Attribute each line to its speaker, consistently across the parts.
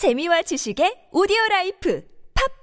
Speaker 1: 재미와 지식의 오디오 라이프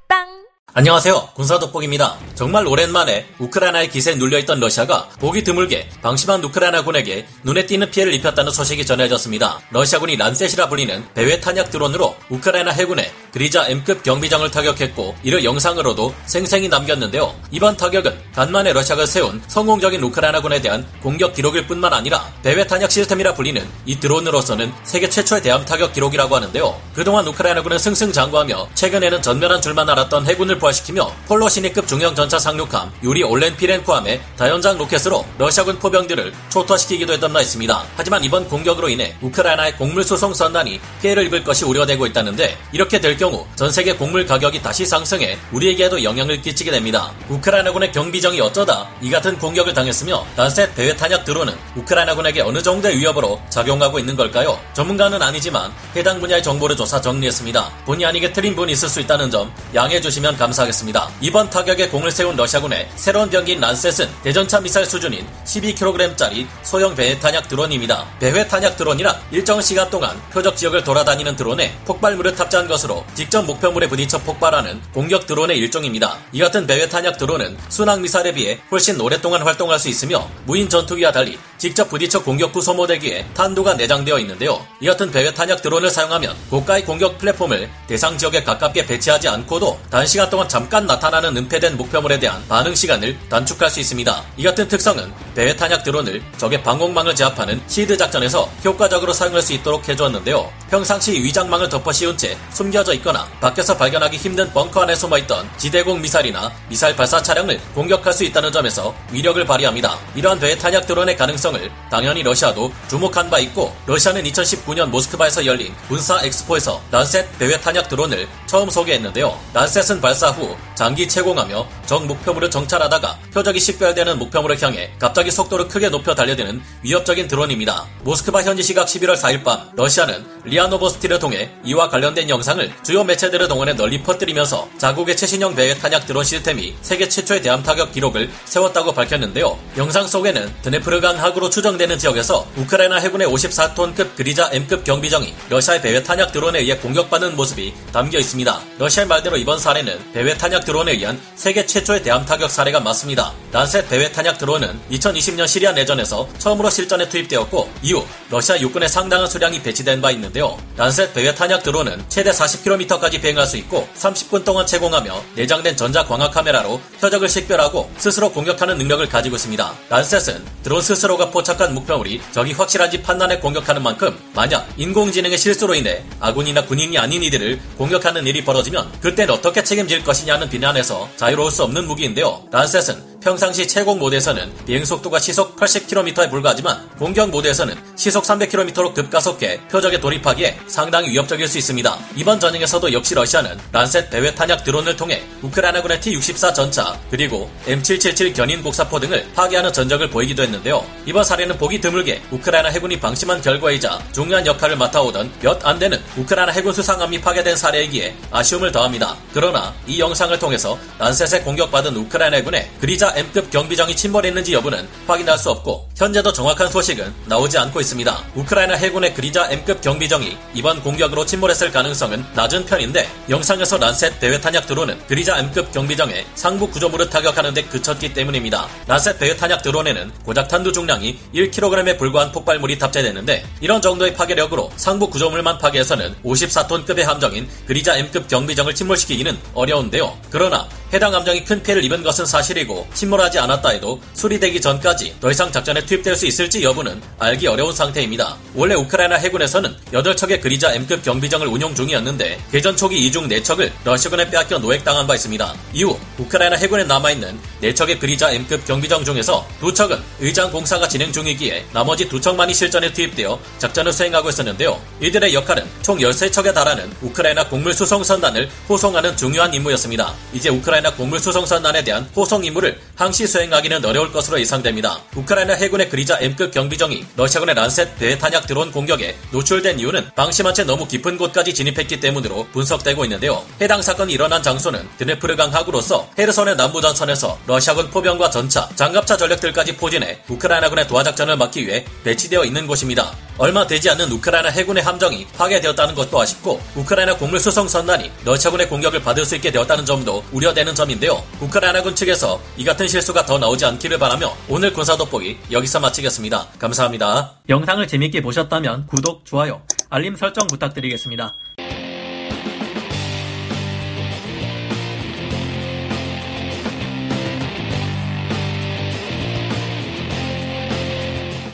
Speaker 1: 팟빵
Speaker 2: 안녕하세요. 군사독복입니다. 정말 오랜만에 우크라이나의 기세에 눌려있던 러시아가 보기 드물게 방심한 우크라이나군에게 눈에 띄는 피해를 입혔다는 소식이 전해졌습니다. 러시아군이 란셋이라 불리는 배회 탄약 드론으로 우크라이나 해군의 그리자 M급 경비정을 타격했고 이를 영상으로도 생생히 남겼는데요. 이번 타격은 간만에 러시아가 세운 성공적인 우크라이나군에 대한 공격 기록일 뿐만 아니라 배회 탄약 시스템이라 불리는 이 드론으로서는 세계 최초의 대함 타격 기록이라고 하는데요. 그동안 우크라이나군은 승승장구하며 최근에는 전멸한 줄만 알았던 해군을 부활시키며 폴로시니급 중형 전차 상륙함 유리 올레피렌코함에 다연장 로켓으로 러시아군 포병들을 초토화시키기도 했던 바 있습니다. 하지만 이번 공격으로 인해 우크라이나의 곡물 수송 선단이 피해를 입을 것이 우려되고 있다는데 이렇게 될 경우 전 세계 곡물 가격이 다시 상승해 우리에게도 영향을 끼치게 됩니다. 우크라이나군의 경비정이 어쩌다 이 같은 공격을 당했으며 란셋 배회 탄약 드론은 우크라이나군에게 어느 정도의 위협으로 작용하고 있는 걸까요? 전문가는 아니지만 해당 분야의 정보를 조사 정리했습니다. 본의 아니게 틀린 분이 있을 수 있다는 점 양해해 주시면. 감사하겠습니다. 이번 타격에 공을 세운 러시아군의 새로운 병기인 란셋은 대전차 미사일 수준인 12kg짜리 소형 배회 탄약 드론입니다. 배회 탄약 드론이란 일정 시간 동안 표적 지역을 돌아다니는 드론에 폭발물을 탑재한 것으로 직접 목표물에 부딪혀 폭발하는 공격 드론의 일종입니다. 이 같은 배회 탄약 드론은 순항 미사일에 비해 훨씬 오랫동안 활동할 수 있으며 무인 전투기와 달리 직접 부딪혀 공격 후 소모되기에 탄두가 내장되어 있는데요. 이 같은 배회 탄약 드론을 사용하면 고가의 공격 플랫폼을 대상 지역에 가깝게 배치하지 않고도 단시간 동안 잠깐 나타나는 은폐된 목표물에 대한 반응 시간을 단축할 수 있습니다. 이 같은 특성은 배회 탄약 드론을 적의 방공망을 제압하는 SEAD 작전에서 효과적으로 사용할 수 있도록 해주었는데요. 평상시 위장망을 덮어 씌운 채 숨겨져 있거나 밖에서 발견하기 힘든 벙커 안에 숨어있던 지대공 미사일이나 미사일 발사 차량을 공격할 수 있다는 점에서 위력을 발휘합니다. 이러한 배회 탄약 드론의 가능성을 당연히 러시아도 주목한 바 있고 러시아는 2019년 모스크바에서 열린 군사 엑스포에서 란셋 배회 탄약 드론을 처음 소개했는데요. 란셋은 발사 후 장기 체공하며 적 목표물을 정찰하다가 표적이 식별되면 목표물을 향해 갑자기 속도를 크게 높여 달려드는 위협적인 드론입니다. 모스크바 현지 시각 11월 4일 밤 러시아는 리아노보스티를 통해 이와 관련된 영상을 주요 매체들을 동원해 널리 퍼뜨리면서 자국의 최신형 배회 탄약 드론 시스템이 세계 최초의 대함 타격 기록을 세웠다고 밝혔는데요. 영상 속에는 드네프르강 하구로 추정되는 지역에서 우크라이나 해군의 54톤급 규르자 M급 경비정이 러시아의 배회 탄약 드론에 의해 공격받는 모습이 담겨 있습니다. 러시아의 말대로 이번 사례는 배회 탄약 드론에 의한 세계 최초의 대함 타격 사례가 맞습니다. 란셋 배회 탄약 드론은 2020년 시리아 내전에서 처음으로 실전에 투입되었고 이후 러시아 육군에 상당한 수량이 배치된 바 있는데요. 란셋 배회 탄약 드론은 최대 40km 까지 비행할 수 있고 30분 동안 체공하며 내장된 전자 광학 카메라로 표적을 식별하고 스스로 공격하는 능력을 가지고 있습니다. 란셋은 드론 스스로가 포착한 목표물이 적이 확실한지 판단해 공격하는 만큼 만약 인공지능의 실수로 인해 아군이나 군인이 아닌 이들을 공격하는 일이 벌어지면 그땐 어떻게 책임질 것이냐는 비난에서 자유로울 수 없는 무기인데요. 란셋은 평상시 체공 모드에서는 비행 속도가 시속 80km에 불과하지만 공격 모드에서는 시속 300km로 급가속해 표적에 돌입하기에 상당히 위협적일 수 있습니다. 이번 전쟁에서도 역시 러시아는 란셋 배회 탄약 드론을 통해 우크라이나군의 T-64 전차 그리고 M777 견인 복사포 등을 파괴하는 전적을 보이기도 했는데요. 이번 사례는 보기 드물게 우크라이나 해군이 방심한 결과이자 중요한 역할을 맡아오던 몇 안 되는 우크라이나 해군 수상함이 파괴된 사례이기에 아쉬움을 더합니다. 그러나 이 영상을 통해서 란셋에 공격받은 우크라이나 해군의 그리자 M급 경비정이 침몰했는지 여부는 확인할 수 없고 현재도 정확한 소식은 나오지 않고 있습니다. 우크라이나 해군의 그리자 M급 경비정이 이번 공격으로 침몰했을 가능성은 낮은 편인데 영상에서 란셋 대회 탄약 드론은 그리자 M급 경비정의 상부 구조물을 타격하는 데 그쳤기 때문입니다. 란셋 대회 탄약 드론에는 고작 탄두 중량이 1kg에 불과한 폭발물이 탑재되는데 이런 정도의 파괴력으로 상부 구조물만 파괴해서는 54톤급의 함정인 그리자 M급 경비정을 침몰시키기는 어려운데요. 그러나 해당 함정이 큰 피해를 입은 것은 사실이고 침몰하지 않았다 해도 수리되기 전까지 더 이상 작전에 투입될 수 있을지 여부는 알기 어려운 상태입니다. 원래 우크라이나 해군에서는 8척의 그리자 M급 경비정을 운용 중이었는데 개전 초기 이중 4척을 러시아군에 빼앗겨 노획당한 바 있습니다. 이후 우크라이나 해군에 남아있는 4척의 그리자 M급 경비정 중에서 2척은 의장 공사가 진행 중이기에 나머지 2척만이 실전에 투입되어 작전을 수행하고 있었는데요. 이들의 역할은 총 13척에 달하는 우크라이나 곡물 수송선단을 호송하는 중요한 임무였습니다. 이제 우크라이나 곡물 수송선단에 대한 호송 임무를 항시 수행하기는 어려울 것으로 예상됩니다. 우크라이나 해군의 그리자 M급 경비정이 러시아군의 란셋 대탄약 드론 공격에 노출된 이유는 방심한 채 너무 깊은 곳까지 진입했기 때문으로 분석되고 있는데요. 해당 사건이 일어난 장소는 드네프르강 하구로서 헤르손의 남부전선에서 러시아군 포병과 전차, 장갑차 전력들까지 포진해 우크라이나군의 도하작전을 막기 위해 배치되어 있는 곳입니다. 얼마 되지 않는 우크라이나 해군의 함정이 파괴되었다는 것도 아쉽고 우크라이나 곡물 수송 선단이 러시아군의 공격을 받을 수 있게 되었다는 점도 우려되는 점인데요. 우크라이나군 측에서 이 같은 실수가 더 나오지 않기를 바라며 오늘 군사 돋보기 여기서 마치겠습니다. 감사합니다.
Speaker 3: 영상을 재밌게 보셨다면 구독, 좋아요, 알림 설정 부탁드리겠습니다.